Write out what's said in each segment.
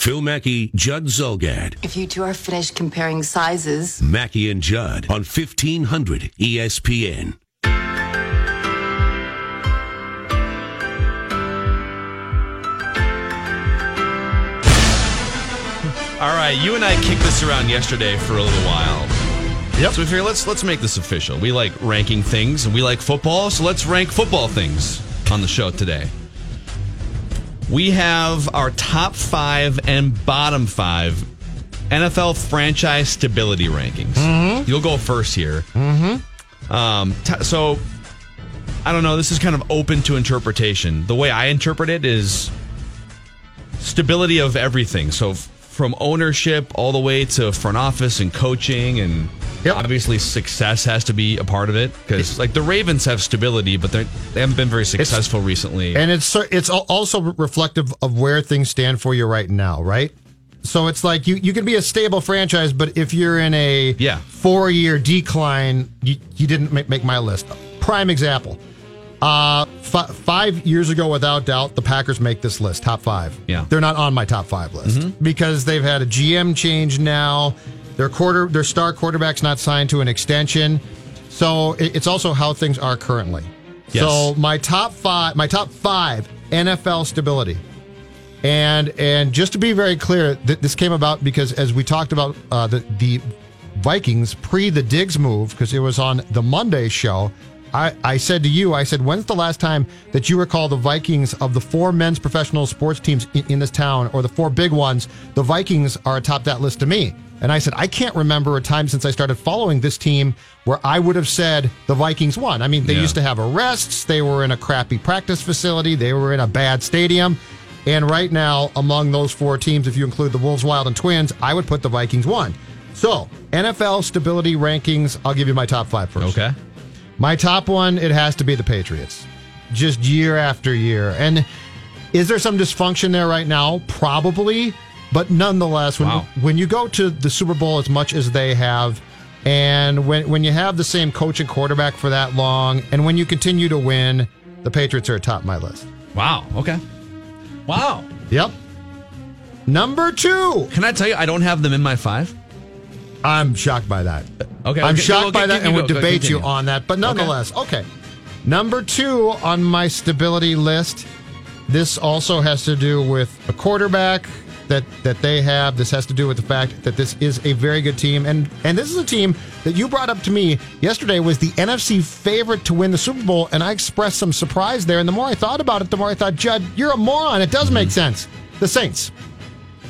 Phil Mackey, Judd Zulgad. If you two are finished comparing sizes, Mackey and Judd on 1500 ESPN. All right, you and I kicked this around yesterday for a little while. Yep. So we figure let's let's make this official. We like ranking things and we like football, so let's rank football things on the show today. We have our top five and bottom five NFL franchise stability rankings. Mm-hmm. You'll go first here. Mm-hmm. Um, t- so I don't know. This is kind of open to interpretation. The way I interpret it is stability of everything. So f- from ownership all the way to front office and coaching and Yep. obviously success has to be a part of it because like the Ravens have stability, but they're, haven't been very successful recently. And it's it's also reflective of where things stand for you right now, right? So it's like you, you can be a stable franchise, but if you're in a Yeah. four year decline, you, you didn't make, make my list. Prime example. Uh, fi- five years ago, without doubt, the Packers make this list, top five. Yeah. Mm-hmm. They're not on my top five list because they've had a GM change now. Their quarter, their star quarterback's not signed to an extension. So it's also how things are currently. Yes. So my top five, my top five NFL stability. And and just to be very clear, th- this came about because as we talked about uh, the the Vikings pre the Diggs move, because it was on the Monday show. I, I said to you, I said, when's the last time that you recall the Vikings of the four men's professional sports teams in, in this town, or the four big ones? The Vikings are atop that list to me. And I said, I can't remember a time since I started following this team where I would have said the Vikings won. I mean, they Yeah. used to have arrests. They were in a crappy practice facility. They were in a bad stadium. And right now, among those four teams, if you include the Wolves, Wild, and Twins, I would put the Vikings one. So, NFL stability rankings, I'll give you my top five first. okay. My top one, it has to be the Patriots. Just year after year. And is there some dysfunction there right now? Probably. But nonetheless, when, Wow. when you go to the Super Bowl as much as they have, and when, when you have the same coach and quarterback for that long, and when you continue to win, the Patriots are atop my list. Wow. Okay. Wow. Yep. Number two. Can I tell you, I don't have them in my five. I'm shocked by that. Okay. I'm okay, shocked well, by that and would go- debate you on that. But nonetheless, okay. Number two on my stability list. This also has to do with a quarterback that that they have. This has to do with the fact that this is a very good team, and and this is a team that you brought up to me yesterday was the NFC favorite to win the Super Bowl, and I expressed some surprise there. And the more I thought about it, the more I thought, Judd, you're a moron. It does make sense. The Saints.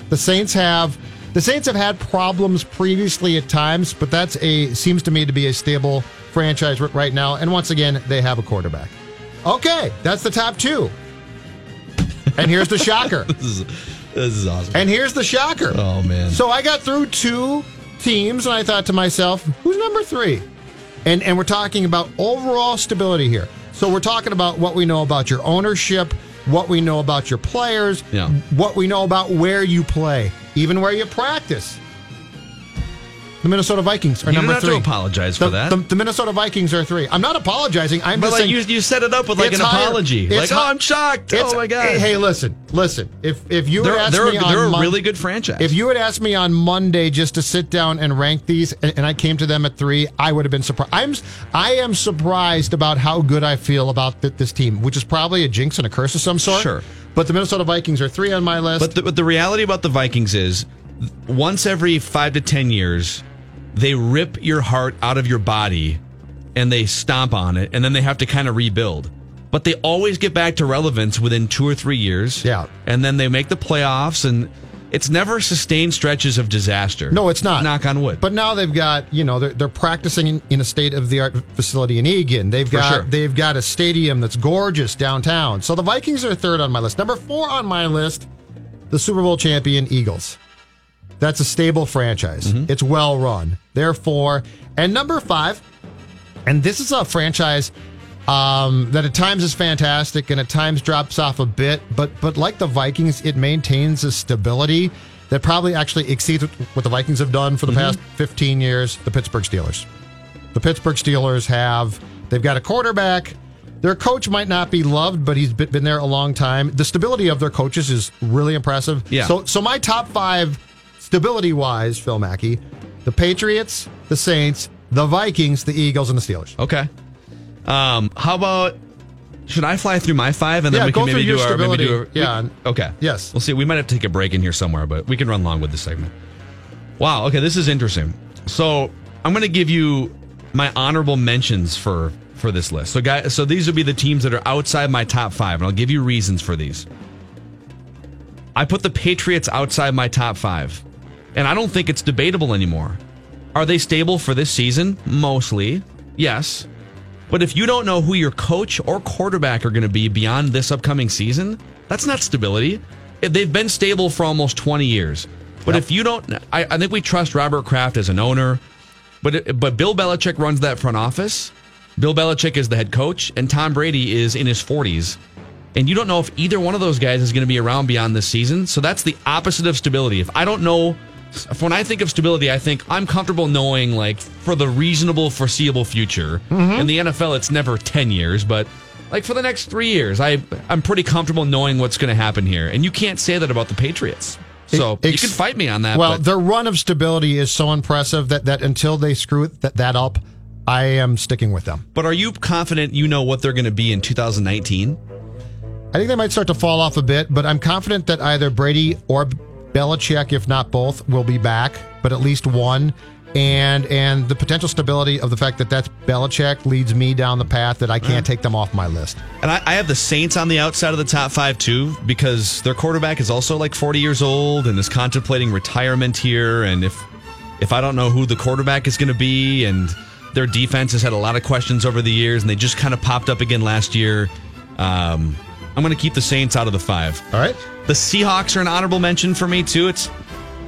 The Saints have the Saints have had problems previously at times, but that's a seems to me to be a stable franchise right now. And once again, they have a quarterback. Okay, that's the top two. And here's the shocker. This is, awesome. And here's the shocker. Oh, man. So I got through two teams, and I thought to myself, who's number three? And and we're talking about overall stability here. So we're talking about what we know about your ownership, what we know about your players, Yeah. what we know about where you play, even where you practice. The Minnesota Vikings are You don't number have to three. apologize the, for that. The, the Minnesota Vikings are three. I'm not apologizing. I'm but just like saying you, you set it up with like an higher- apology. Like, oh, I'm shocked. Oh my god. Hey, hey, listen, listen. If if you they're had asked they're, me on they're a Mon- really good franchise. if you had asked me on Monday just to sit down and rank these, and, and I came to them at three, I would have been surprised. I'm I am surprised about how good I feel about th- this team, which is probably a jinx and a curse of some sort. Sure. But the Minnesota Vikings are three on my list. But the, but the reality about the Vikings is once every five to 10 years, they rip your heart out of your body and they stomp on it, and then they have to kind of rebuild. But they always get back to relevance within two or three years. Yeah. And then they make the playoffs, and it's never sustained stretches of disaster. No, it's not. Knock on wood. But now they've got, you know, they're, they're practicing in, in a state of the art facility in Eagan. They've got sure. they've got a stadium that's gorgeous downtown. So the Vikings are third on my list. Number four on my list, the Super Bowl champion Eagles. That's a stable franchise. Mm-hmm. It's well run. Therefore, and number five, and this is a franchise um, that at times is fantastic and at times drops off a bit, but but like the Vikings, it maintains a stability that probably actually exceeds what the Vikings have done for the Mm-hmm. past 15 years. The Pittsburgh Steelers. The Pittsburgh Steelers have they've got a quarterback. Their coach might not be loved, but he's been been there a long time. The stability of their coaches is really impressive. Yeah. So so my top five stability wise, Phil Mackey, the Patriots, the Saints, the Vikings, the Eagles, and the Steelers. Okay. Um, how about should I fly through my five and then Yeah, we can maybe do our maybe do stability. our, Yeah. we- okay. Yes. We'll see. We might have to take a break in here somewhere, but we can run long with this segment. Wow. Okay, this is interesting. So I'm going to give you my honorable mentions for for this list. So guys, so these would be the teams that are outside my top five, and I'll give you reasons for these. I put the Patriots outside my top five, and I don't think it's debatable anymore. Are they stable for this season? Mostly, yes. But if you don't know who your coach or quarterback are going to be beyond this upcoming season, that's not stability. If They've been stable for almost 20 years. But if you don't, I, I think we trust Robert Kraft as an owner. But but Bill Belichick runs that front office. Bill Belichick is the head coach, and Tom Brady is in his 40s. And you don't know if either one of those guys is going to be around beyond this season. So that's the opposite of stability. If I don't know, when I think of stability, I think I'm comfortable knowing, like, for the reasonable, foreseeable future. Mm-hmm. In the NFL, it's never 10 years, but like for the next three years, I, I'm pretty comfortable knowing what's going to happen here. And you can't say that about the Patriots. So you can fight me on that. Well, but their run of stability is so impressive that, that until they screw that, that up, I am sticking with them. But are you confident you know what they're going to be in 2019? I think they might start to fall off a bit, but I'm confident that either Brady or Belichick, if not both, will be back, but at least one. And and the potential stability of the fact that that's Belichick leads me down the path that I can't take them off my list. And I, I have the Saints on the outside of the top five too, because their quarterback is also like 40 years old and is contemplating retirement here. And if if I don't know who the quarterback is going to be, and their defense has had a lot of questions over the years, and they just kind of popped up again last year, um, I'm going to keep the Saints out of the five. All right. The Seahawks are an honorable mention for me too. It's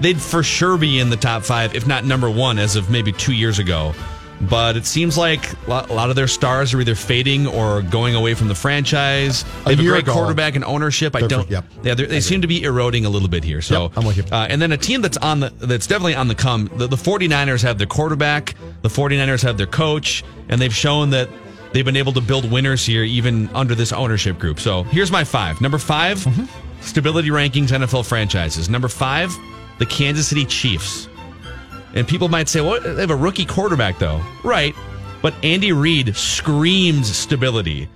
they'd for sure be in the top five, if not number one, as of maybe two years ago. But it seems like a lot of their stars are either fading or going away from the franchise. They have a year great ago. quarterback and ownership. I don't. yep. Yeah, they seem to be eroding a little bit here. So Yep, I'm with you. Uh, and then a team that's on the that's definitely on the come. The, the 49ers have their quarterback. The 49ers have their coach, and they've shown that they've been able to build winners here even under this ownership group. So here's my five. Number 5 Mm-hmm. stability rankings NFL franchises. Number five, the Kansas City Chiefs. And people might say, well, they have a rookie quarterback, though. Right. But Andy Reid screams stability.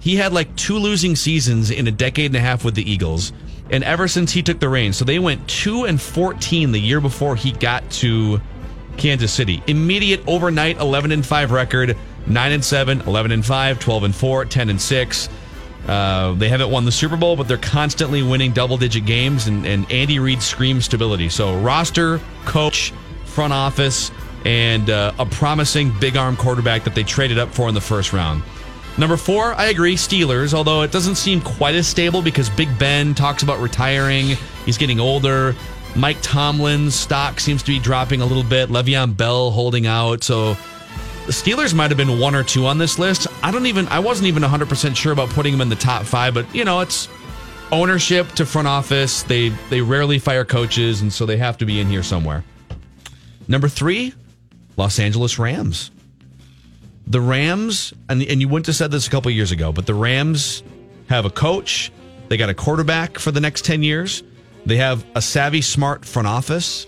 He had like two losing seasons in a decade and a half with the Eagles. And ever since he took the reins, so they went 2 and 14 the year before he got to Kansas City. Immediate overnight 11 and 5 record, 9 and 7, 11 and 5, 12 and 4, 10 and 6. Uh, they haven't won the Super Bowl, but they're constantly winning double digit games, and, and Andy Reid screams stability. So, roster, coach, front office, and uh, a promising big arm quarterback that they traded up for in the first round. Number four, I agree, Steelers, although it doesn't seem quite as stable because Big Ben talks about retiring. He's getting older. Mike Tomlin's stock seems to be dropping a little bit. Le'Veon Bell holding out. So the Steelers might have been one or two on this list. I don't even, I wasn't even 100% sure about putting them in the top five, but you know, it's ownership to front office. They, they rarely fire coaches, and so they have to be in here somewhere. Number three, Los Angeles Rams. The Rams, and, and you wouldn't have said this a couple years ago, but the Rams have a coach. They got a quarterback for the next 10 years. They have a savvy, smart front office.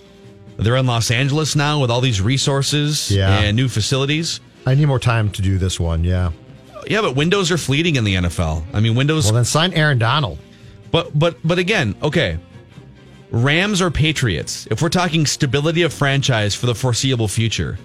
They're in Los Angeles now with all these resources Yeah. and new facilities. I need more time to do this one. Yeah. Yeah, but windows are fleeting in the NFL. I mean, windows Well, then sign Aaron Donald. But but but again, okay. Rams or Patriots? If we're talking stability of franchise for the foreseeable future,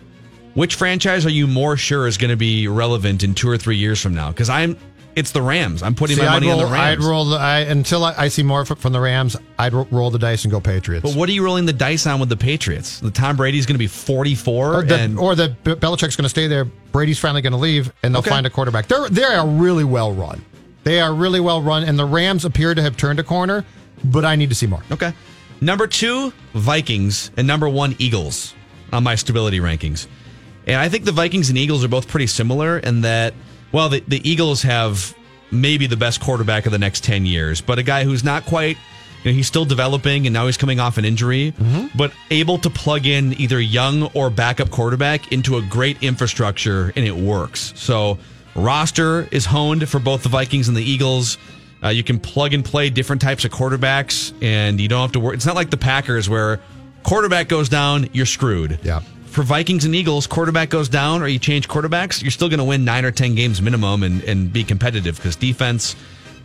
which franchise are you more sure is going to be relevant in two or three years from now? Because I'm, it's the Rams. I'm putting See, my money roll, on the Rams. I'd roll the, I, until I, I see more from the Rams. I'd ro- roll the dice and go Patriots. but what are you rolling the dice on with the Patriots? The Tom Brady's going to be 44, or the, and or the B- Belichick's going to stay there. Brady's finally going to leave, and they'll Okay. find a quarterback. They're they are really well run. They are really well run, and the Rams appear to have turned a corner. But I need to see more. Okay. Number two, Vikings, and number one, Eagles on my stability rankings. And I think the Vikings and Eagles are both pretty similar in that, well, the, the Eagles have maybe the best quarterback of the next 10 years, but a guy who's not quite, you know, he's still developing and now he's coming off an injury, but able to plug in either young or backup quarterback into a great infrastructure and it works. So, roster is honed for both the Vikings and the Eagles. Uh, you can plug and play different types of quarterbacks, and you don't have to worry. It's not like the Packers where quarterback goes down, you're screwed. Yeah. For Vikings and Eagles, quarterback goes down or you change quarterbacks, you're still going to win nine or 10 games minimum and, and be competitive because defense,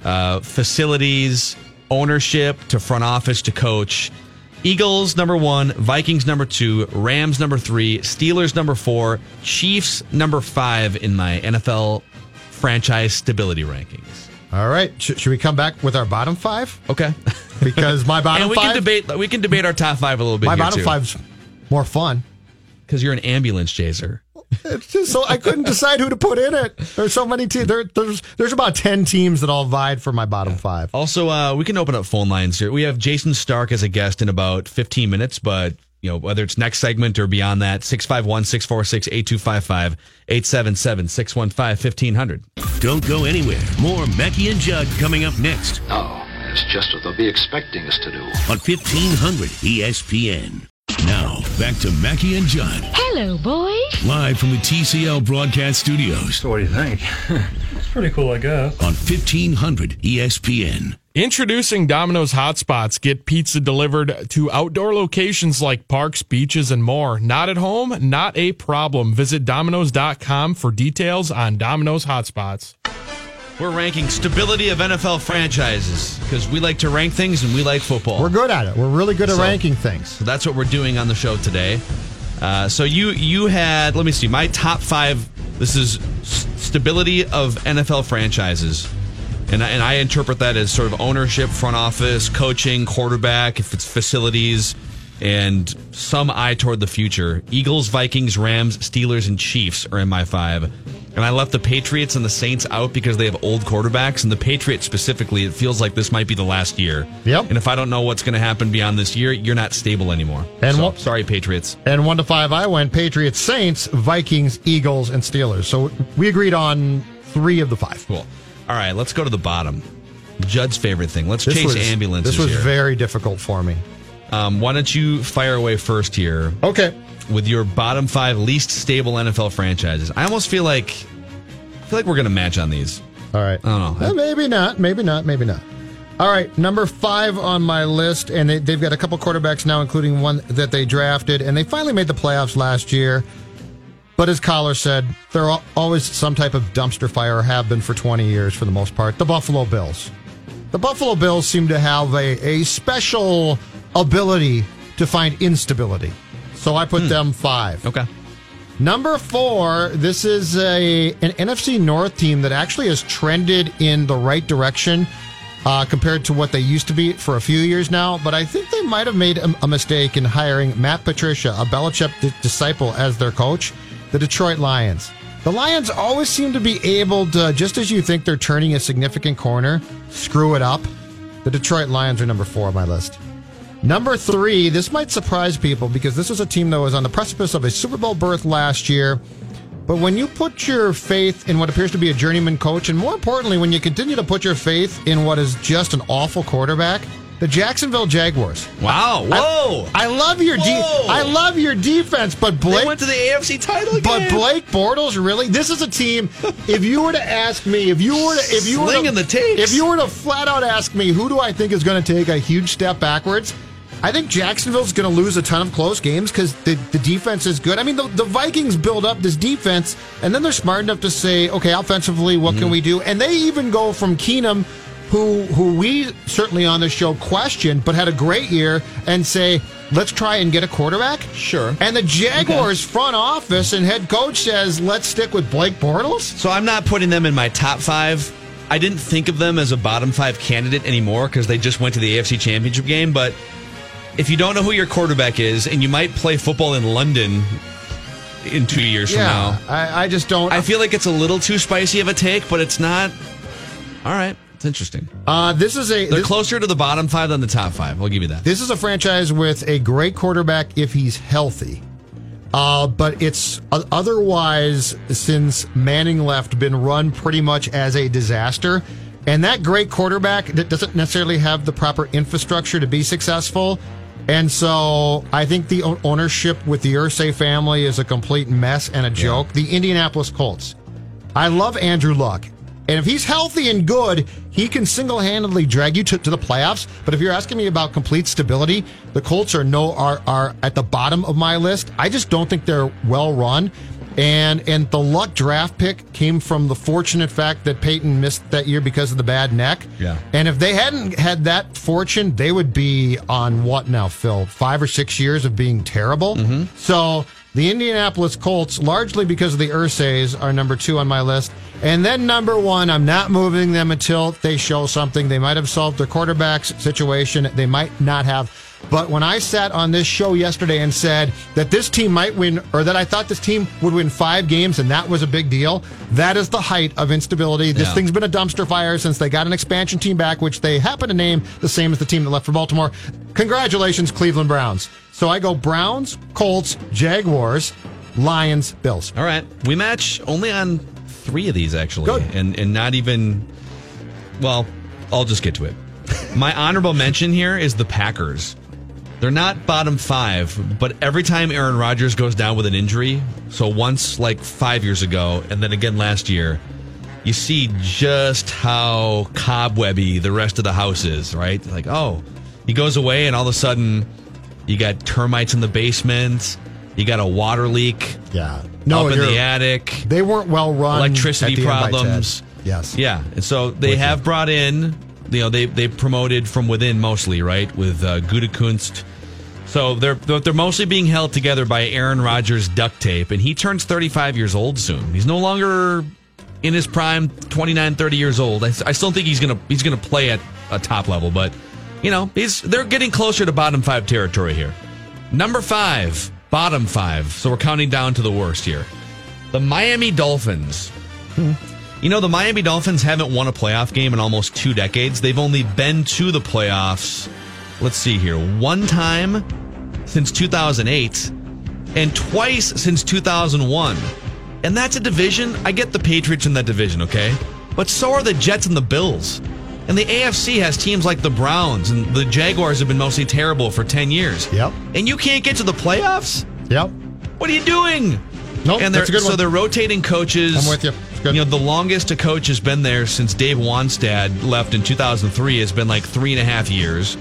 uh, facilities, ownership to front office to coach. Eagles number one, Vikings number two, Rams number three, Steelers number four, Chiefs number five in my NFL franchise stability rankings. All right, Sh- should we come back with our bottom five? Okay. Because my bottom and we five, can debate we can debate our top five a little bit my bottom too. five's more fun. Because you're an ambulance chaser. It's just so I couldn't decide who to put in it. There's so many teams. There, there's there's about ten teams that all vied for my bottom five. Also, uh, we can open up phone lines here. We have Jayson Stark as a guest in about 15 minutes, but you know whether it's next segment or beyond that, 651-646-8255, 877-615-1500. Don't go anywhere. More Mackey and Judd coming up next Oh, it's just what they'll be expecting us to do. on E 1500 ESPN. Now, back to Mackey and Judd, Hello, boys. live from the TCL broadcast studios So what do you think? it's pretty cool, I guess. on E 1500 ESPN. Introducing Domino's Hotspots. Get pizza delivered to outdoor locations like parks, beaches, and more. Not at home? Not a problem. Visit Domino's.com for details on Domino's Hotspots. We're ranking stability of NFL franchises because we like to rank things and we like football. We're good at it. We're really good at So- ranking things. So that's what we're doing on the show today. Uh, so you you had let me see my top five. This is stability of NFL franchises, and I, and I interpret that as sort of ownership, front office, coaching, quarterback, if it's facilities, and some eye toward the future. Eagles, Vikings, Rams, Steelers, and Chiefs are in my five. And I left the Patriots and the Saints out because they have old quarterbacks. And the Patriots specifically, it feels like this might be the last year. Yep. And if I don't know what's going to happen beyond this year, you're not stable anymore. And so, what- sorry, Patriots. And one to five, I went Patriots, Saints, Vikings, Eagles, and Steelers. So we agreed on three of the five. Cool. All right, let's go to the bottom. Judd's favorite thing. Let's This chase was, ambulances This was here. very difficult for me. Um, why don't you fire away first here Okay. with your bottom five least stable NFL franchises? I almost feel like I feel like we're going to match on these. All right. I don't know. Uh, maybe not. Maybe not. Maybe not. All right. Number five on my list, and they, they've got a couple quarterbacks now, including one that they drafted, and they finally made the playoffs last year. But as Collar said, they're always some type of dumpster fire, or have been for 20 years for the most part. The Buffalo Bills. The Buffalo Bills seem to have a, a special ability to find instability. So I put them five. Okay. Number four, this is a an NFC North team that actually has trended in the right direction uh, compared to what they used to be for a few years now. But I think they might have made a, a mistake in hiring Matt Patricia, a Belichick di- disciple, as their coach. The Detroit Lions. The Lions always seem to be able to, just as you think they're turning a significant corner, screw it up. The Detroit Lions are number four on my list. Number three, this might surprise people because this was a team that was on the precipice of a Super Bowl berth last year. But when you put your faith in what appears to be a journeyman coach, and more importantly, when you continue to put your faith in what is just an awful quarterback, the Jacksonville Jaguars. Wow. Whoa. I love your de- I love your defense, but they Blake went to the AFC title but. Blake Bortles, really? This is a team. If you were to ask me, if you were to, if you were to, the tapes. if you were to flat out ask me, who do I think is going to take a huge step backwards? I think Jacksonville's going to lose a ton of close games because the, the defense is good. I mean, the, the Vikings build up this defense, and then they're smart enough to say, okay, offensively, what Mm-hmm. can we do? And they even go from Keenum, who who we certainly on the show questioned, but had a great year, and say, let's try and get a quarterback. Sure. And the Jaguars front office and head coach says, let's stick with Blake Bortles. So I'm not putting them in my top five. I didn't think of them as a bottom five candidate anymore because they just went to the AFC Championship game. But if you don't know who your quarterback is, and you might play football in London in two years Yeah, from now, I, I just don't. I feel like it's a little too spicy of a take, but it's not. All right, it's interesting. uh, this is a They're this, closer to the bottom five than the top five. I'll give you that. this is a franchise with a great quarterback if he's healthy. Uh, but it's otherwise since Manning left been run pretty much as a disaster. And that great quarterback that doesn't necessarily have the proper infrastructure to be successful. And so I think the ownership with the Irsay family is a complete mess and a joke. The Indianapolis Colts. I love Andrew Luck. And if he's healthy and good, he can single handedly drag you to, to the playoffs. But if you're asking me about complete stability, the Colts are no are are at the bottom of my list. I just don't think they're well run. And and the luck draft pick came from the fortunate fact that Peyton missed that year because of the bad neck. Yeah. And if they hadn't had that fortune, they would be on what now, Phil? Five or six years of being terrible. Mm-hmm. So the Indianapolis Colts, largely because of the Irsays, are number two on my list. And then number one, I'm not moving them until they show something. They might have solved their quarterback's situation. They might not have. But when I sat on this show yesterday and said that this team might win, or that I thought this team would win five games, and that was a big deal, that is the height of instability. This Yeah. thing's been a dumpster fire since they got an expansion team back, which they happen to name the same as the team that left for Baltimore. Congratulations, Cleveland Browns. So I go Browns, Colts, Jaguars, Lions, Bills. All right, we match only on three of these actually, Good. and and not even. Well, I'll just get to it. My honorable mention here is the Packers. They're not bottom five, but every time Aaron Rodgers goes down with an injury, so once like five years ago, and then again last year, you see just how cobwebby the rest of the house is, right? Like, oh, he goes away, and all of a sudden, you got termites in the basement, you got a water leak Yeah. up in the attic, They weren't well run. electricity at the end by Ted. problems. Yes. Yeah, and so they have brought in, you know, they they promoted from within mostly, right, with uh, Gutekunst. So they're they're mostly being held together by Aaron Rodgers duct tape, and he turns 35 years old soon. He's no longer in his prime, 29, 30 years old. I, I still think he's gonna he's gonna play at a top level, but you know, he's they're getting closer to bottom five territory here. Number five, bottom five. So we're counting down to the worst here. The Miami Dolphins. You know, the Miami Dolphins haven't won a playoff game in almost two decades. They've only been to the playoffs, let's see here, one time since 2008 and twice since 2001. And that's a division. I get the Patriots in that division, okay? But so are the Jets and the Bills. And the AFC has teams like the Browns and the Jaguars have been mostly terrible for 10 years. Yep. And you can't get to the playoffs? Yep. What are you doing? Nope, and they're, that's a good so they're rotating coaches. I'm with you. Good. You know, the longest a coach has been there since Dave Wannstedt left in 2003 has been like three and a half years.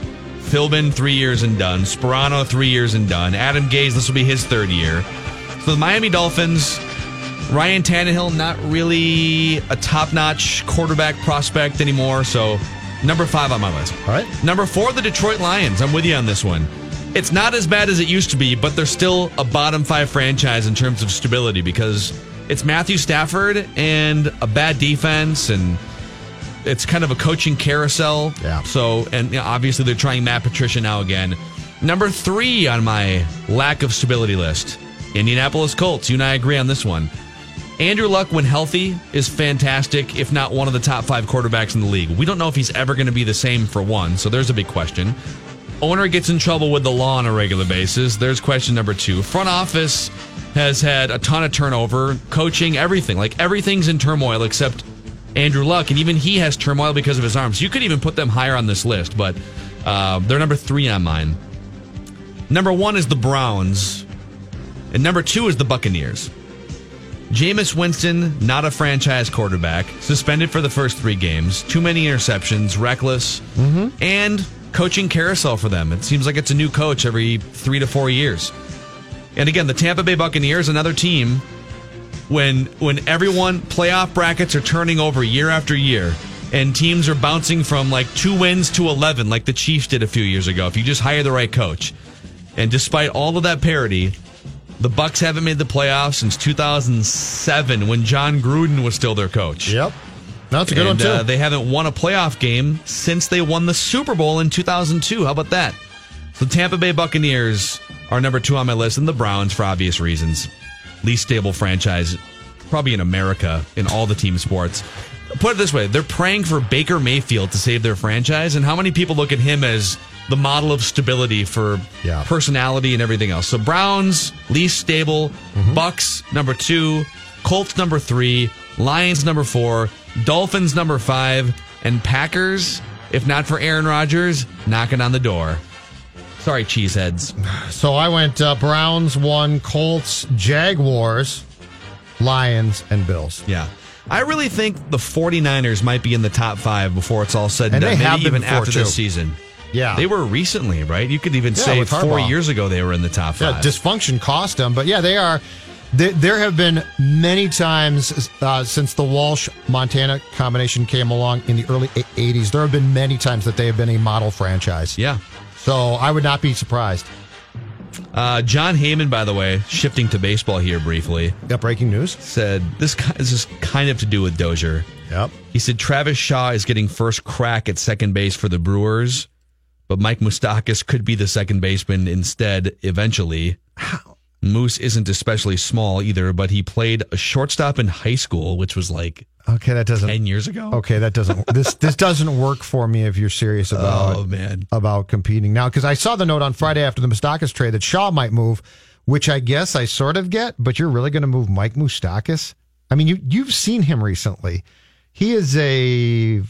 Philbin, three years and done. Sparano, three years and done. Adam Gase, this will be his third year. So the Miami Dolphins, Ryan Tannehill, not really a top notch quarterback prospect anymore. So number five on my list. All right. Number four, the Detroit Lions. I'm with you on this one. It's not as bad as it used to be, but they're still a bottom five franchise in terms of stability because it's Matthew Stafford and a bad defense, and it's kind of a coaching carousel. Yeah. So, and you know, obviously they're trying Matt Patricia now again. Number three on my lack of stability list Indianapolis Colts. You and I agree on this one. Andrew Luck, when healthy, is fantastic, if not one of the top five quarterbacks in the league. We don't know if he's ever going to be the same for one, so there's a big question. Owner gets in trouble with the law on a regular basis. There's question number two. Front office has had a ton of turnover, coaching, everything. Like everything's in turmoil except Andrew Luck, and even he has turmoil because of his arms. You could even put them higher on this list, but uh, they're number three on mine. Number one is the Browns, and number two is the Buccaneers. Jameis Winston, not a franchise quarterback, suspended for the first three games. Too many interceptions, reckless, and coaching carousel for them. It seems like it's a new coach every three to four years. And again, the Tampa Bay Buccaneers, another team, when when everyone playoff brackets are turning over year after year, and teams are bouncing from like two wins to 11, like the Chiefs did a few years ago, if you just hire the right coach. And despite all of that parity, the Bucks haven't made the playoffs since 2007 when Jon Gruden was still their coach. Yep. That's a good and, one, too. Uh, they haven't won a playoff game since they won the Super Bowl in 2002. How about that? The Tampa Bay Buccaneers are number two on my list, and the Browns for obvious reasons. Least stable franchise, probably in America, in all the team sports. Put it this way they're praying for Baker Mayfield to save their franchise, and how many people look at him as the model of stability for Yeah. personality and everything else? So, Browns, least stable, mm-hmm. Bucks, number two, Colts, number three, Lions, number four, Dolphins, number five, and Packers, if not for Aaron Rodgers, knocking on the door. Sorry, cheeseheads. So I went uh, Browns, one, Colts, Jaguars, Lions, and Bills. Yeah. I really think the 49ers might be in the top five before it's all said and, And done. they Maybe even after too. this season. Yeah. They were recently, right? You could even Yeah, say four years ago they were in the top five. Yeah, dysfunction cost them, but yeah, they are. There, there have been many times uh, since the Walsh Montana combination came along in the early 80s. There have been many times that they have been a model franchise. yeah. So I would not be surprised. Uh, Jon Heyman, by the way, shifting to baseball here briefly, Got breaking news. said this this is kind of to do with Dozier. Yep. He said Travis Shaw is getting first crack at second base for the Brewers, but Mike Moustakas could be the second baseman instead eventually. Moose isn't especially small either, but he played a shortstop in high school, which was like Okay, that doesn't. 10 years ago. Okay, that doesn't. this this doesn't work for me if you're serious about Oh, man. about competing now. Because I saw the note on Friday after the Moustakas trade that Shaw might move, which I guess I sort of get. But you're really going to move Mike Moustakas? I mean, you you've seen him recently. He is a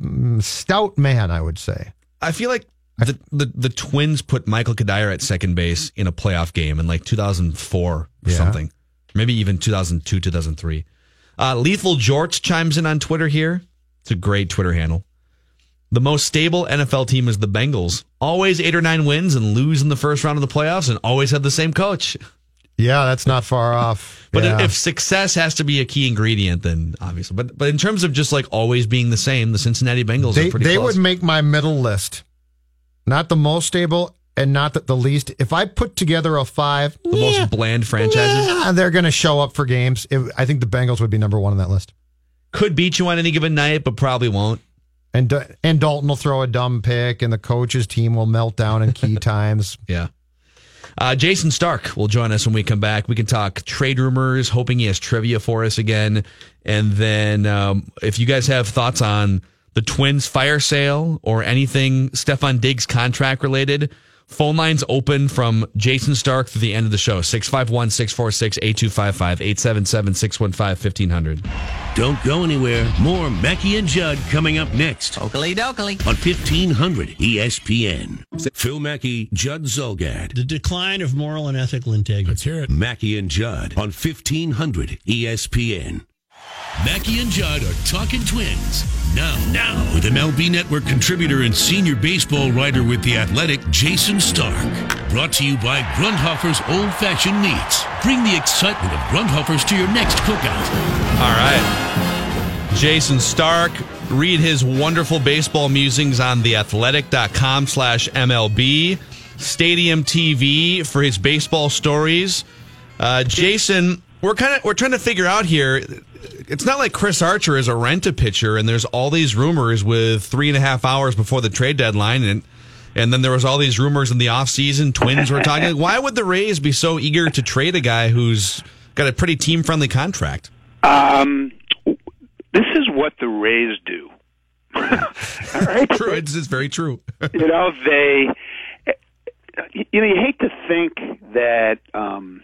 mm, stout man, I would say. I feel like the, the, the Twins put Michael Cuddyer at second base in a playoff game in like 2004 or Yeah. something. Maybe even 2002, 2003. Uh, Lethal Jorts chimes in on Twitter here. It's a great Twitter handle. The most stable NFL team is the Bengals. Always eight or nine wins and lose in the first round of the playoffs and always have the same coach. Yeah, that's not far off. But yeah. if success has to be a key ingredient, then obviously. But but in terms of just like always being the same, the Cincinnati Bengals they are pretty they close. would make my middle list, not the most stable and not the, the least. If I put together a five, the most bland franchises. yeah, they're going to show up for games. It, I think the Bengals would be number one on that list. Could beat you on any given night, but probably won't. And and Dalton will throw a dumb pick, and the coach's team will melt down in key times. Yeah. Uh, Jayson Stark will join us when we come back. We can talk trade rumors, hoping he has trivia for us again. And then um, if you guys have thoughts on the Twins fire sale or anything Stefon Diggs contract related, phone lines open from Jayson Stark through the end of the show 651 646 8255 877 615 1500. Don't go anywhere. More Mackey and Judd coming up next Oakley dokley. on 1500 ESPN. Phil Mackey, Judd Zulgad. The decline of moral and ethical integrity. Let's hear it. Mackey and Judd on 1500 ESPN. Mackey and Judd are talking twins. Now, now, with MLB Network contributor and senior baseball writer with The Athletic, Jayson Stark. Brought to you by Grundhofer's Old Fashioned Meats. Bring the excitement of Grundhofer's to your next cookout. All right. Jayson Stark, read his wonderful baseball musings on theathletic.com slash MLB. Stadium TV for his baseball stories. Uh, Jason, we're kind of we're trying to figure out here. It's not like Chris Archer is a rent a pitcher, and there's all these rumors with three and a half hours before the trade deadline, and and then there was all these rumors in the offseason. Twins were talking. Why would the Rays be so eager to trade a guy who's got a pretty team friendly contract? Um, this is what the Rays do. All right? True, it's, it's very true. you know they you know you hate to think that um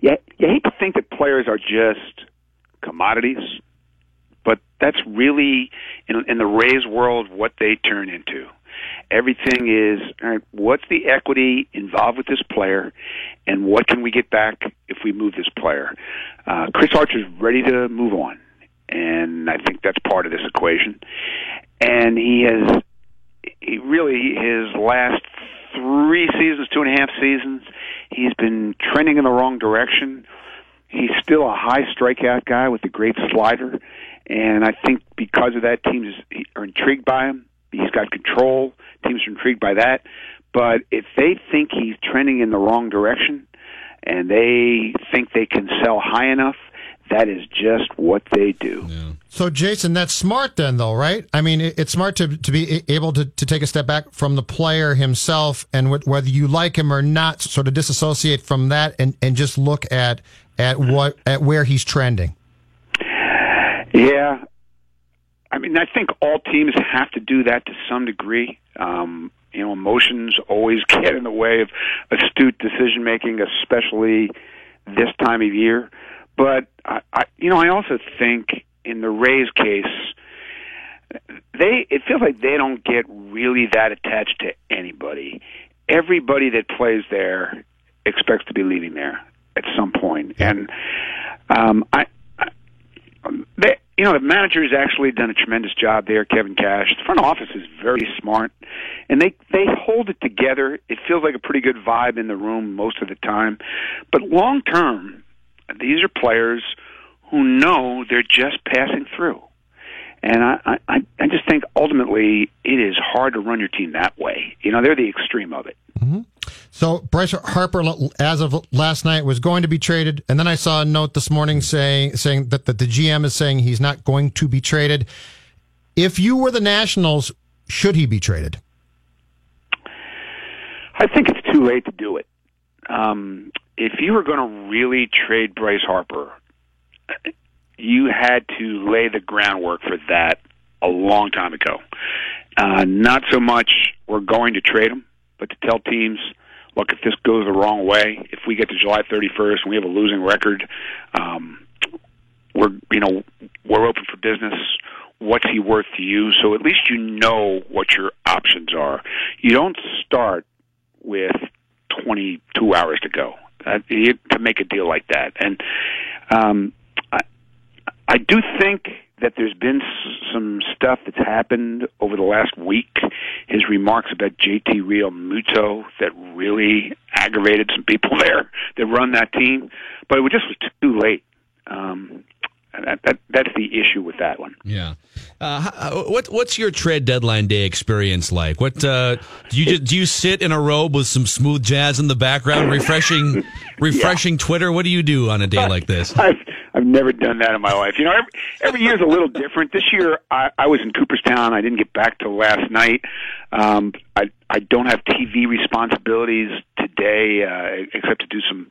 you, you hate to think that players are just commodities but that's really in, in the Rays world what they turn into. Everything is all right, what's the equity involved with this player and what can we get back if we move this player? Uh, Chris Archer's ready to move on and I think that's part of this equation. And he has he really his last three seasons, two and a half seasons, he's been trending in the wrong direction. He's still a high strikeout guy with a great slider, and I think because of that, teams are intrigued by him. He's got control. Teams are intrigued by that. But if they think he's trending in the wrong direction, and they think they can sell high enough, that is just what they do. Yeah. So, Jason, that's smart then, though, right? I mean, it's smart to, to be able to, to take a step back from the player himself and whether you like him or not, sort of disassociate from that and, and just look at, at what, at where he's trending. Yeah. I mean, I think all teams have to do that to some degree. Um, you know, emotions always get in the way of astute decision making, especially this time of year. But I, I, you know, I also think in the Rays case, they it feels like they don't get really that attached to anybody. Everybody that plays there expects to be leaving there at some point, and um, I, I they, you know, the manager has actually done a tremendous job there. Kevin Cash, the front office is very smart, and they they hold it together. It feels like a pretty good vibe in the room most of the time, but long term these are players who know they're just passing through. And I, I, I just think ultimately it is hard to run your team that way. You know, they're the extreme of it. Mm-hmm. So Bryce Harper, as of last night, was going to be traded, and then I saw a note this morning saying saying that, that the GM is saying he's not going to be traded. If you were the Nationals, should he be traded? I think it's too late to do it. Um, if you were going to really trade Bryce Harper, you had to lay the groundwork for that a long time ago. Uh, not so much we're going to trade him, but to tell teams, look, if this goes the wrong way, if we get to July 31st and we have a losing record, um, we're you know we're open for business. What's he worth to you? So at least you know what your options are. You don't start with 22 hours to go uh, to make a deal like that. And um, I do think that there's been some stuff that's happened over the last week. His remarks about JT Realmuto that really aggravated some people there that run that team, but it was just was too late. Um, that, that, that's the issue with that one. Yeah. Uh, uh, what what's your trade deadline day experience like? What uh, do you just, do you sit in a robe with some smooth jazz in the background, refreshing refreshing yeah. Twitter? What do you do on a day like this? I've I've never done that in my life. You know, every, every year is a little different. This year, I, I was in Cooperstown. I didn't get back till last night. Um, I I don't have TV responsibilities today, uh, except to do some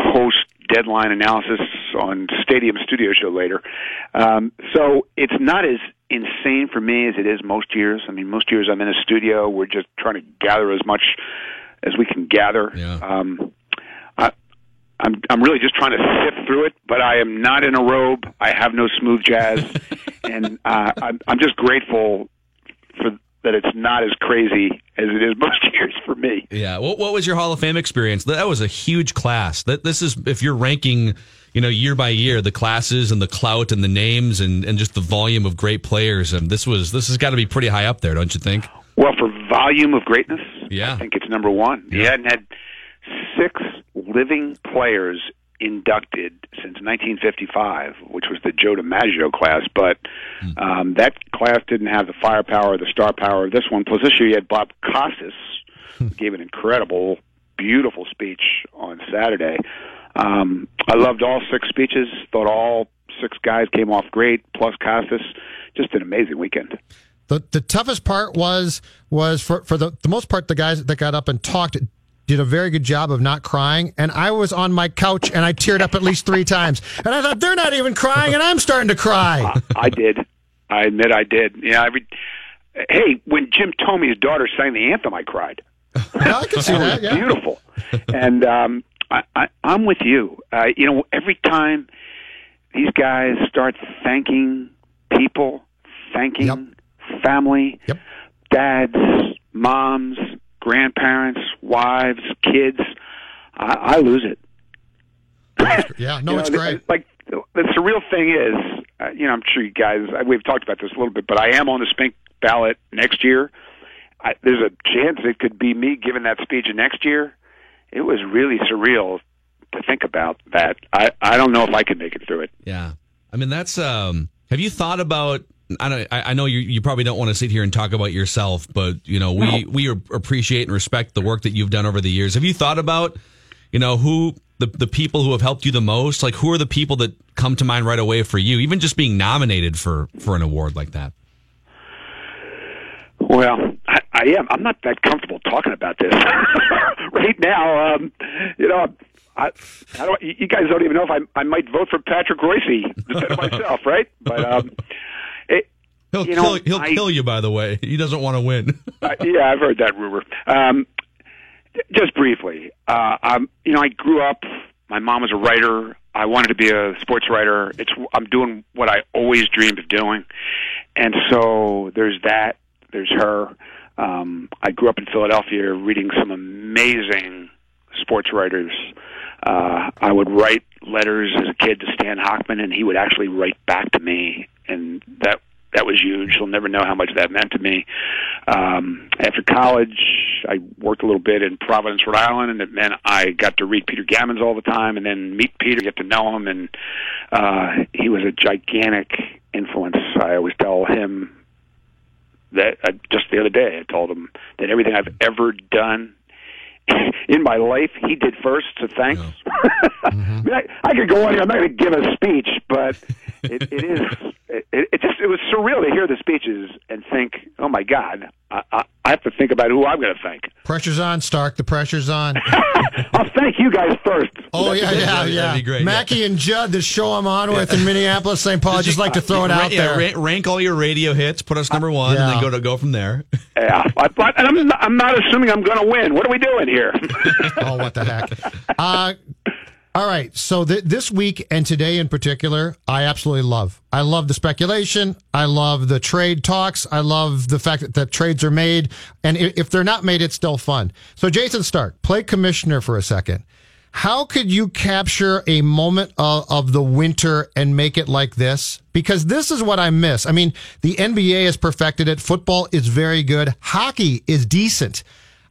post deadline analysis on Stadium Studio Show later. Um, so it's not as insane for me as it is most years. I mean, most years I'm in a studio. We're just trying to gather as much as we can gather. Yeah. Um, I'm I'm really just trying to sift through it, but I am not in a robe. I have no smooth jazz, and uh, I'm I'm just grateful for that it's not as crazy as it is most years for me. Yeah. What, what was your Hall of Fame experience? That was a huge class. That this is if you're ranking, you know, year by year, the classes and the clout and the names and, and just the volume of great players. And this was this has got to be pretty high up there, don't you think? Well, for volume of greatness, yeah, I think it's number one. Yeah. You hadn't had six living players inducted since 1955, which was the Joe DiMaggio class. But hmm. um, that class didn't have the firepower, the star power of this one. Plus, this year you had Bob Costas, who gave an incredible, beautiful speech on Saturday. Um, I loved all six speeches. Thought all six guys came off great. Plus Costas, just an amazing weekend. The the toughest part was was for for the the most part the guys that got up and talked did a very good job of not crying. And I was on my couch and I teared up at least three times. And I thought, they're not even crying, and I'm starting to cry. I, I did. I admit I did. Yeah. I re- hey, when Jim Thome's daughter sang the anthem, I cried. I can see that. Yeah. Beautiful. and um, I, I, I'm with you. Uh, you know, every time these guys start thanking people, thanking yep. family, yep. dads, moms, grandparents, wives, kids, I, I lose it. yeah, no, it's know, great. Like the surreal thing is, uh, you know, I'm sure you guys we've talked about this a little bit, but I am on the Spink ballot next year. I, there's a chance it could be me giving that speech next year. It was really surreal to think about that. I I don't know if I could make it through it. Yeah, I mean that's um Have you thought about? I know, I know you, you probably don't want to sit here and talk about yourself, but you know we we appreciate and respect the work that you've done over the years. Have you thought about, you know, who the the people who have helped you the most? Like, who are the people that come to mind right away for you? Even just being nominated for for an award like that. Well, I, I am. I'm not that comfortable talking about this right now. Um, you know, I, I don't. You guys don't even know if I I might vote for Patrick Reusse instead of myself, right? But um, it, he'll you kill know, he'll I- kill you. By the way, he doesn't want to win. uh, yeah, I've heard that rumor. Um, just briefly, uh, I'm, you know, I grew up. My mom was a writer. I wanted to be a sports writer. It's I'm doing what I always dreamed of doing, and so there's that. There's her. Um, I grew up in Philadelphia, reading some amazing sports writers. Uh, I would write letters as a kid to Stan Hochman, and he would actually write back to me, and that that was huge. You'll never know how much that meant to me. Um, after college, I worked a little bit in Providence, Rhode Island, and it meant I got to read Peter Gammons all the time, and then meet Peter, get to know him, and uh, he was a gigantic influence. I always tell him that uh, just the other day, I told him that everything I've ever done in my life, he did first. So thanks. I, mean, I, I could go on here. I'm not going to give a speech, but it, it is. It, it just it was surreal to hear the speeches and think, oh my God, I, I, I have to think about who I'm going to thank. Pressure's on, Stark. The pressure's on. I'll thank you guys first. Oh yeah, yeah, yeah. That'd be great, Mackey and Judd, the show I'm on with in Minneapolis, St. Paul. I just like to throw it Ra- out yeah, there. ra- rank all your radio hits, put us number one, Yeah. and then go to go from there. Yeah, I, but and I'm not, I'm not assuming I'm going to win. What are we doing here? oh, what the heck? Uh, all right. So th- this week and today in particular, I absolutely love. I love the speculation. I love the trade talks. I love the fact that, that trades are made. And if they're not made, it's still fun. So Jayson Stark, play commissioner for a second. How could you capture a moment of, of the winter and make it like this? Because this is what I miss. I mean, the NBA has perfected it. Football is very good. Hockey is decent.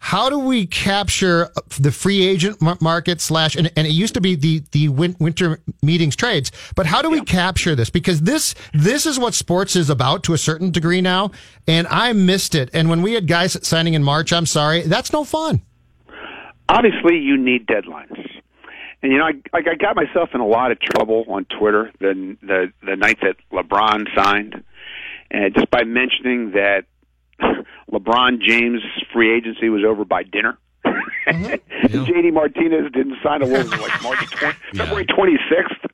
How do we capture the free agent market slash and, and it used to be the the win- winter meetings trades, but how do we capture this? Because this this is what sports is about to a certain degree now, and I missed it. And when we had guys signing in March, I'm sorry, that's no fun. obviously you need deadlines. And you know, I, I I got myself in a lot of trouble on Twitter the the the night that LeBron signed, and just by mentioning that LeBron James' free agency was over by dinner. JD Martinez didn't sign a was like March 20, February 26th,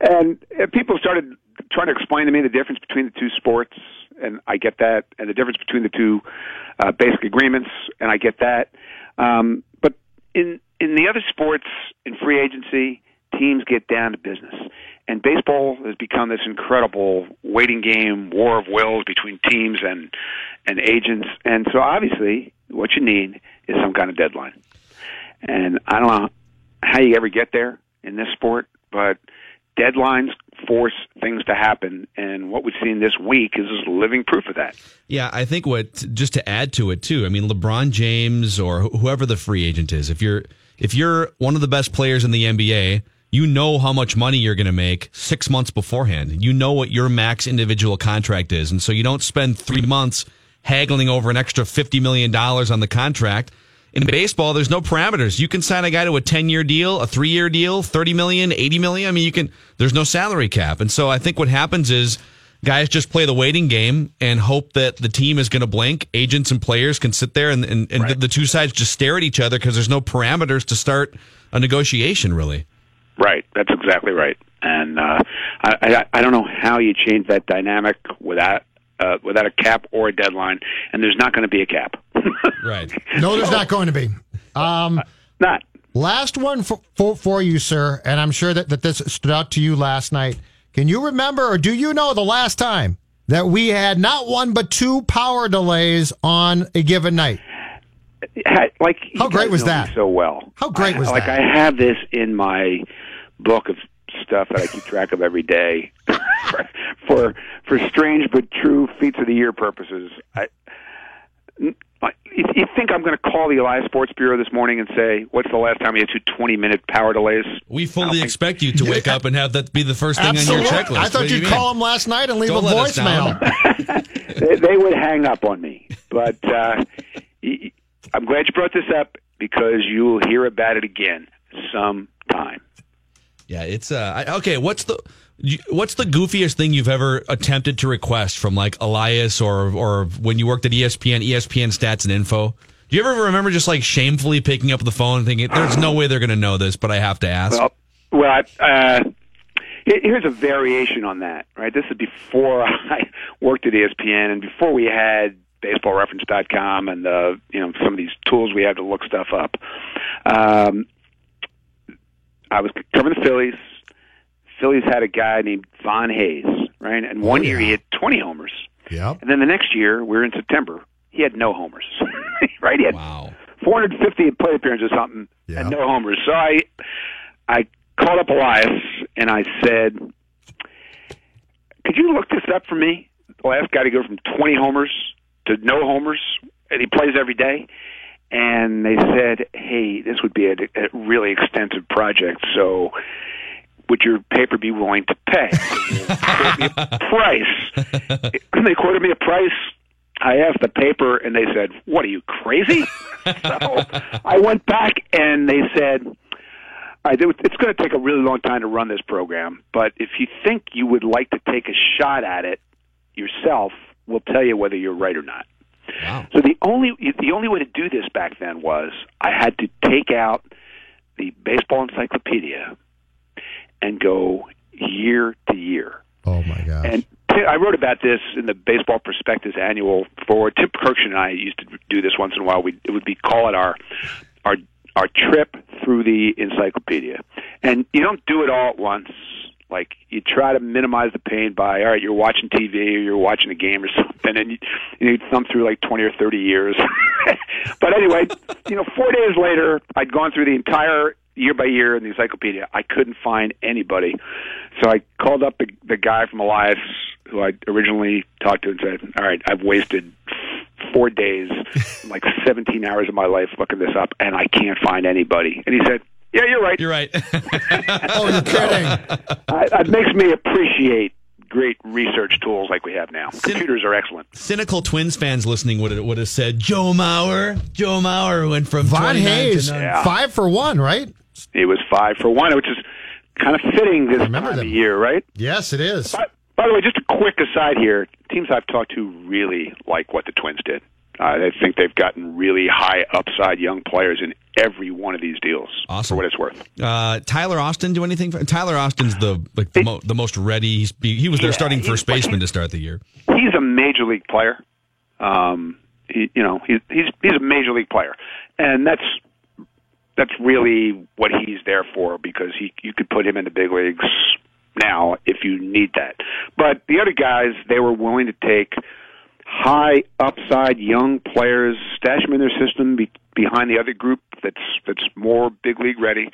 and uh, people started trying to explain to me the difference between the two sports, and I get that, and the difference between the two uh, basic agreements, and I get that. Um, but in in the other sports, in free agency, teams get down to business. And baseball has become this incredible waiting game, war of wills between teams and and agents. And so, obviously, what you need is some kind of deadline. And I don't know how you ever get there in this sport, but deadlines force things to happen. And what we've seen this week is is living proof of that. Yeah, I think what just to add to it too. I mean, LeBron James or whoever the free agent is, if you're if you're one of the best players in the NBA, you know how much money you're going to make six months beforehand. You know what your max individual contract is, and so you don't spend three months haggling over an extra fifty million dollars on the contract. In baseball, there's no parameters. You can sign a guy to a 10 year deal, a three year deal, 30 million, 80 million. I mean, you can, there's no salary cap. And so I think what happens is guys just play the waiting game and hope that the team is going to blink. Agents and players can sit there and, and, and the, the two sides just stare at each other because there's no parameters to start a negotiation, really. Right. That's exactly right. And uh, I, I I don't know how you change that dynamic without uh, without a cap or a deadline, and there's not going to be a cap. Right. No, there's not going to be. Um, not. Last one for, for, for you, sir, and I'm sure that, that this stood out to you last night. Can you remember, or do you know the last time that we had not one but two power delays on a given night? Like How great was that? So well. How great I- was like that? I have this in my book of stuff that I keep track of every day for for strange but true feats of the year purposes. I, n- You, you think I'm going to call the Elias Sports Bureau this morning and say, "What's the last time you had two 20 minute power delays?" We fully expect you to wake up and have that be the first thing Absolutely. on your checklist. I thought What you'd you call mean? him last night and leave Don't a let us down. voicemail. they, they would hang up on me. But uh, y- y- I'm glad you brought this up because you will hear about it again sometime. Yeah, it's uh I, okay. What's the what's the goofiest thing you've ever attempted to request from like Elias or or when you worked at ESPN, ESPN Stats and Info? Do you ever remember just like shamefully picking up the phone and thinking, "There's no way they're going to know this, but I have to ask." Well, well, uh, here's a variation on that. Right, this is before I worked at ESPN and before we had BaseballReference.com and uh, you know some of these tools we have to look stuff up. Um, I was covering the Phillies. Phillies had a guy named Von Hayes, right? And one oh, year he had 20 homers. Yep. And then the next year, we are in September, he had no homers. right? He had wow. 450 plate appearances or something and no homers. So I I called up Elias and I said, "Could you look this up for me? Last guy to go from 20 homers to no homers, and he plays every day." And they said, "Hey, this would be a, a really extensive project, so." Would your paper be willing to pay? Quote me a price. they quoted me a price. I asked the paper, and they said, "What are you crazy?" so I went back, and they said, "All right, it's going to take a really long time to run this program, but if you think you would like to take a shot at it yourself, we'll tell you whether you're right or not." Wow. So the only the only way to do this back then was I had to take out the baseball encyclopedia and go year to year. Oh my gosh. And I wrote about this in the Baseball Prospectus annual foreword. Tim Kurkjian and I used to do this once in a while. We it would be call it our our our trip through the encyclopedia. And you don't do it all at once. Like you try to minimize the pain by all right, you're watching TV or you're watching a game or something, and you, you thumb through like twenty or thirty years. but anyway, you know, four days later, I'd gone through the entire year by year in the encyclopedia. I couldn't find anybody, so I called up the, the guy from Elias who I originally talked to and said, "All right, I've wasted four days, like 17 hours of my life looking this up, and I can't find anybody." And he said, "Yeah, you're right. You're right." oh, you're kidding. I, it makes me appreciate great research tools like we have now. Computers are excellent. Cynical Twins fans listening would have, would have said Joe Mauer. Joe Mauer went from Von 29 to Hayes, none. five for one, right? It was five for one, which is kind of fitting this time of year, right? Yes, it is. By, by the way, just a quick aside here: teams I've talked to really like what the Twins did. Uh, they think they've gotten really high upside young players in every one of these deals. Awesome. For what it's worth. Uh, Tyler Austin do anything? For, Tyler Austin's the like the, mo- the most ready. He's, he was their Yeah, starting first baseman to start the year. he's a major league player. Um, he, you know, he's he's he's a major league player, and that's that's really what he's there for because he you could put him in the big leagues now if you need that. But the other guys, they were willing to take high upside young players, stash them in their system be, behind the other group that's that's more big league ready,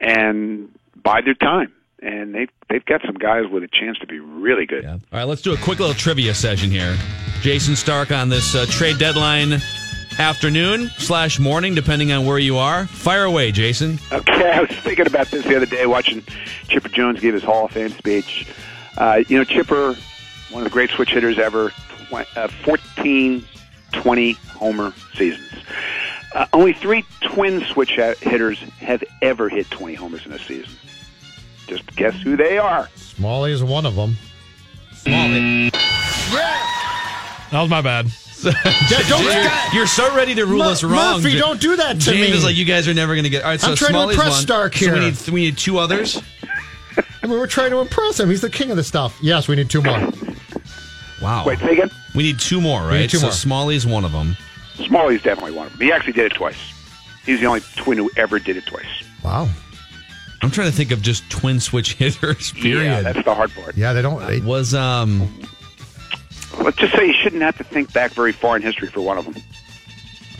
and buy their time. And they they've got some guys with a chance to be really good. All right, let's do a quick little trivia session here. Jayson Stark on this uh, trade deadline afternoon slash morning, depending on where you are. Fire away, Jayson. Okay, I was thinking about this the other day watching Chipper Jones give his Hall of Fame speech. Uh, you know, Chipper, one of the great switch hitters ever, uh, 14, 20 homer seasons. Uh, only three twin switch hitters have ever hit 20 homers in a season. Just guess who they are. Smalley is one of them. Smalley. That was my bad. don't- you're, you're so ready to rule Mur- us wrong. Murphy, don't do that to James me. is like, you guys are never going to get. All right, so I'm trying to impress one. Stark So here. we need we need two others. I mean, we're trying to impress him. He's the king of the stuff. Yes, we need two more. Wow. Wait, say again? We need two more, right? need two so more. Smalley's one of them. Smalley's definitely one of them. He actually did it twice. He's the only twin who ever did it twice. Wow. I'm trying to think of just twin switch hitters. Period. Yeah, that's the hard part. Yeah, they don't. They, was um Let's just say you shouldn't have to think back very far in history for one of them.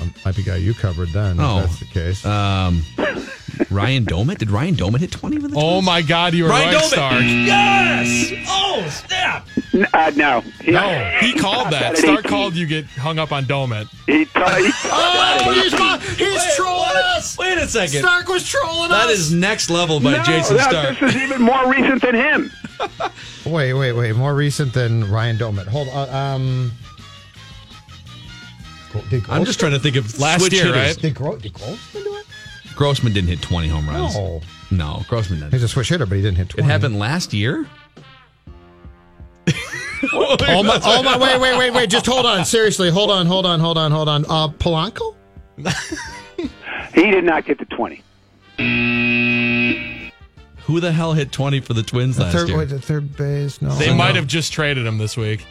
um, might be a guy you covered then. Oh. If that's the case. um Ryan Doumit. Did Ryan Doumit hit 20 with the Oh my God, you were Ryan right, Doumit. Stark. Yes. Oh snap! N- Uh, no. He, No, he called that. at Stark called you get hung up on Doumit. He, t- he Oh, he's, he's trolling us. Wait a second. Stark was trolling That us. is next level by no, Jayson that- Stark. This is even more recent than him. Wait, wait, wait. More recent than Ryan Doumit. Hold on. Um, did I'm just trying to think of Last switch year, hitters. right? Did, Gro- did Grossman do it? Grossman didn't hit 20 home runs. No. No, Grossman didn't. He's a switch hitter, but he didn't hit 20. It happened last year? Oh my, oh my, wait, wait, wait, wait. Just hold on. Seriously, hold on, hold on, hold on, hold on. Uh, Polanco? He did not get to 20. Who the hell hit 20 for the Twins The last third, year? wait, the third base? No. They might have just traded him this week.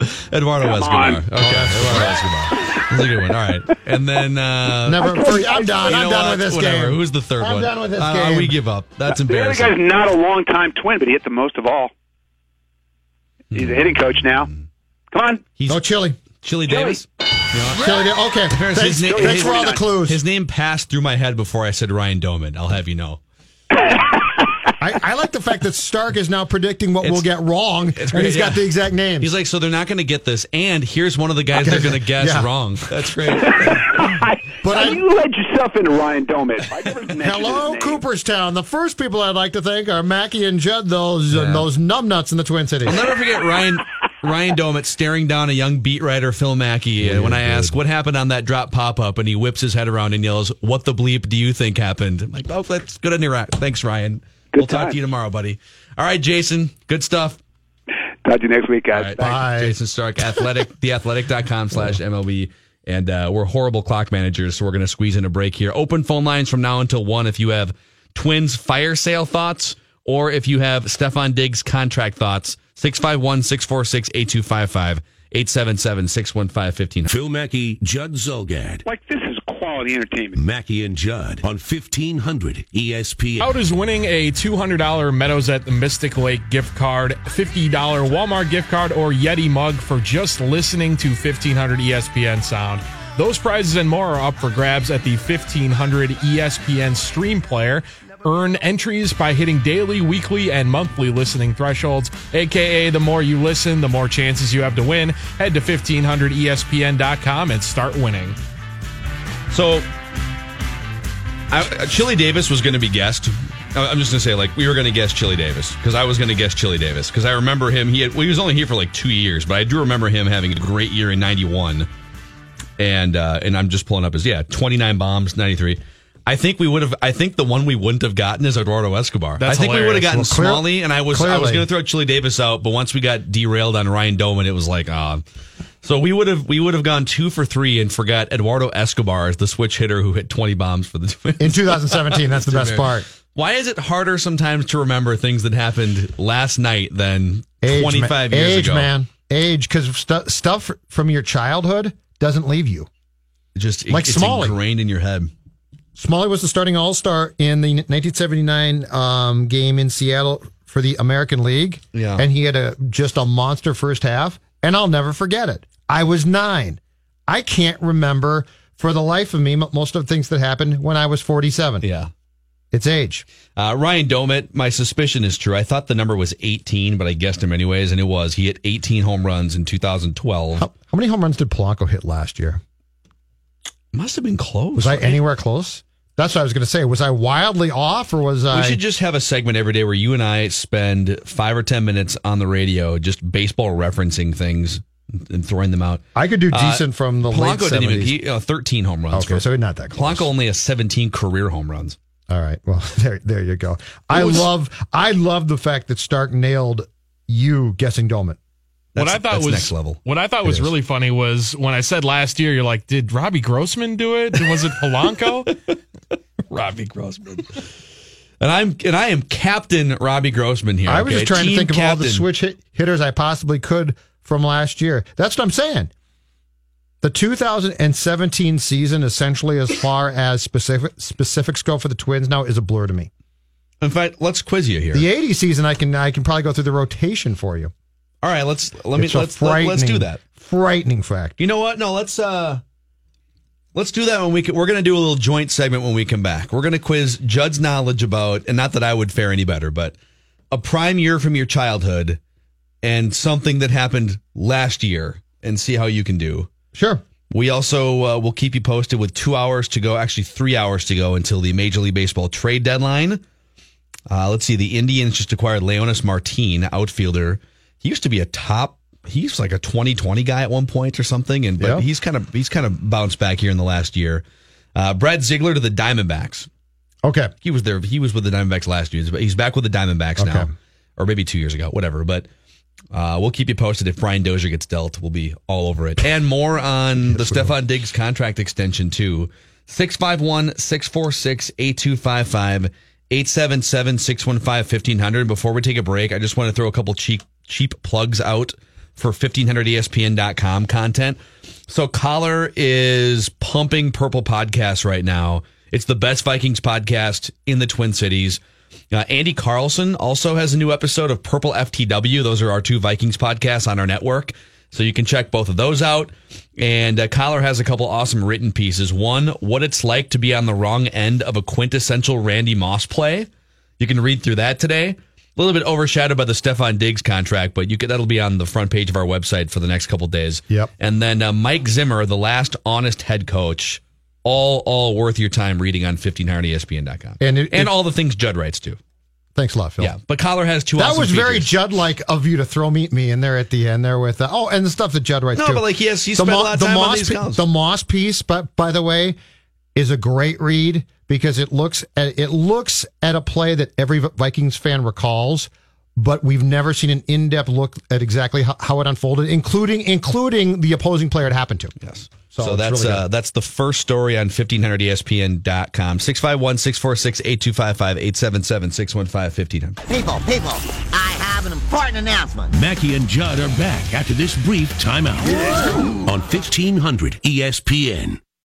Eduardo Come Escobar. on. Okay, Eduardo Escobar. That's a good one. All right. And then. Uh, Never. I'm done. you I'm done what? with this Whatever. game. Who's the 3rd I'm one? done with this Uh, game. We give up. That's embarrassing. The other guy's not a long-time twin, but he hit the most of all. He's a mm. hitting coach now. Mm. Come on. He's No chili. Chili Davis. Chili. Okay. Thanks, his na- thanks his- for all the clues. His name passed through my head before I said Ryan Doumit. I'll have you know. I, I like the fact that Stark is now predicting what It's- we'll get wrong, and great, he's got the exact names. He's like, so they're not going to get this, and here's one of the guys Okay. they're going to guess Yeah. wrong. That's great. But I- you led yourself into Ryan Doumit. I never mentioned Hello. Cooperstown. The first people I'd like to thank are Mackey and Judd, those uh, Yeah. those numbnuts in the Twin Cities. I'll never forget Ryan Ryan Doumit staring down a young beat writer, Phil Mackey, and when I ask what happened on that drop pop up, and he whips his head around and yells, "What the bleep do you think happened?" I'm like, "Oh, that's good on your Thanks, Ryan. we'll talk to you tomorrow, buddy." All right, Jayson. Good stuff. Talk to you next week, guys. All right, Thanks. Bye. Jayson Stark, athletic, theathletic.com slash MLB. And uh, we're horrible clock managers, so we're going to squeeze in a break here. Open phone lines from now until 1 if you have Twins fire sale thoughts or if you have Stefon Diggs contract thoughts. 651 646 8255 877 615 Phil Mackey, Judd Zulgad. Like, this is quality entertainment. Mackey and Judd on E 1500 ESPN. How does winning a $200 Meadows at the Mystic Lake gift card, $50 Walmart gift card, or Yeti mug for just listening to 1500 ESPN sound? Those prizes and more are up for grabs at the 1500 ESPN stream player. Earn entries by hitting daily, weekly, and monthly listening thresholds, aka the more you listen, the more chances you have to win. Head to E 1500ESPN.com and start winning. So, I, Chili Davis was going to be guessed. I- I'm just going to say, like, we were going to guess Chili Davis because I was going to guess Chili Davis because I remember him. He had, well, he was only here for like two years, but I do remember him having a great year in '91. And uh, and I'm just pulling up his yeah, 29 bombs, 93. I think we would have. I think the one we wouldn't have gotten is Eduardo Escobar. That's I think we would have gotten Well, clear- Smalley, and I was I was going to throw Chili Davis out, but once we got derailed on Ryan Doumit, it was like ah. So we would have we would have gone two for three and forgot Eduardo Escobar as the switch hitter who hit 20 bombs for the Twins. in 2017, that's the best part. Why is it harder sometimes to remember things that happened last night than Age, 25 man. years Age, ago? Age, man. Age, because stu- stuff from your childhood doesn't leave you. Just Like it's Smalley. ingrained in your head. Smalley was the starting All Star in the 1979 um, game in Seattle for the American League. Yeah. and he had a just a monster first half, and I'll never forget it. I was nine. I can't remember for the life of me most of the things that happened when I was 47. Yeah. It's age. Uh, Ryan Doumit, my suspicion is true. I thought the number was 18, but I guessed him anyways, and it was. He hit 18 home runs in 2012. How, how many home runs did Polanco hit last year? Must have been close. Was I anywhere close? That's what I was going to say. Was I wildly off, or was I? We should just have a segment every day where you and I spend five or 10 minutes on the radio just baseball referencing things and throwing them out. I could do Uh, decent from the late Polanco didn't even, 70s. he, uh, 13 home runs. Okay, for- so not that close. Polanco only has 17 career home runs. All right. Well, there, there you go. I was- love, I love the fact that Stark nailed you guessing Doumit. what I thought that's was next level. What I thought was is. really funny was when I said last year, you're like, did Robbie Grossman do it? Was it Polanco? Robbie Grossman. And I'm and I am Captain Robbie Grossman here. I was okay? just trying Team to think of all the switch hit, hitters I possibly could from last year. That's what I'm saying. The 2017 season, essentially, as far as specific specifics go for the Twins now, is a blur to me. In fact, let's quiz you here. The 80 season, I can I can probably go through the rotation for you. All right, let's let me It's let's let, let's do that. Frightening fact. You know what? No, let's uh let's do that when we can, we're going to do a little joint segment when we come back. We're going to quiz Judd's knowledge about and not that I would fare any better, but a prime year from your childhood and something that happened last year and see how you can do. Sure. We also uh, will keep you posted with two hours to go, actually three hours to go until the Major League Baseball trade deadline. Uh, let's see. The Indians just acquired Leonys Martin, outfielder. He used to be a top. He's like a 2020 guy at one point or something, and but Yeah. he's kind of he's kind of bounced back here in the last year. Uh, Brad Ziegler to the Diamondbacks. Okay. He was there. He was with the Diamondbacks last year, but he's back with the Diamondbacks now, or maybe two years ago, whatever. But uh, we'll keep you posted if Brian Dozier gets dealt. We'll be all over it, and more on the Stefon Diggs contract extension too. 651-646-8255 877-615-1500 before we take a break i just want to throw a couple cheap cheap plugs out for E 1500espn.com content. So Coller is pumping purple podcasts right now. It's the best vikings podcast in the twin cities uh, andy carlson also has a new episode of purple ftw those are our two vikings podcasts on our network so you can check both of those out. And uh, Coller has a couple awesome written pieces. One, what it's like to be on the wrong end of a quintessential Randy Moss play. You can read through that today. A little bit overshadowed by the Stefon Diggs contract, but you can, that'll be on the front page of our website for the next couple days. Yep. And then uh, Mike Zimmer, the last honest head coach, all all worth your time reading on 1500ESPN.com. And it- and it- all the things Judd writes too. Thanks a lot, Phil. Yeah, but Coller has two. That awesome was very. Judd like of you to throw me, me in there at the end there with uh, oh and the stuff that Judd writes No, too. but, like, he has- he The spent a lot of the time on Moss these pi- columns. The Moss piece, but by the way, is a great read because it looks at it looks at a play that every Vikings fan recalls, but we've never seen an in depth look at exactly how, how it unfolded, including including the opposing player it happened to. Yes. So So, that's really uh, that's the first story on 1500ESPN.com. 651 646 8255 877 615 1500. People, people, I have an important announcement. Mackey and Judd are back after this brief timeout on E 1500 ESPN.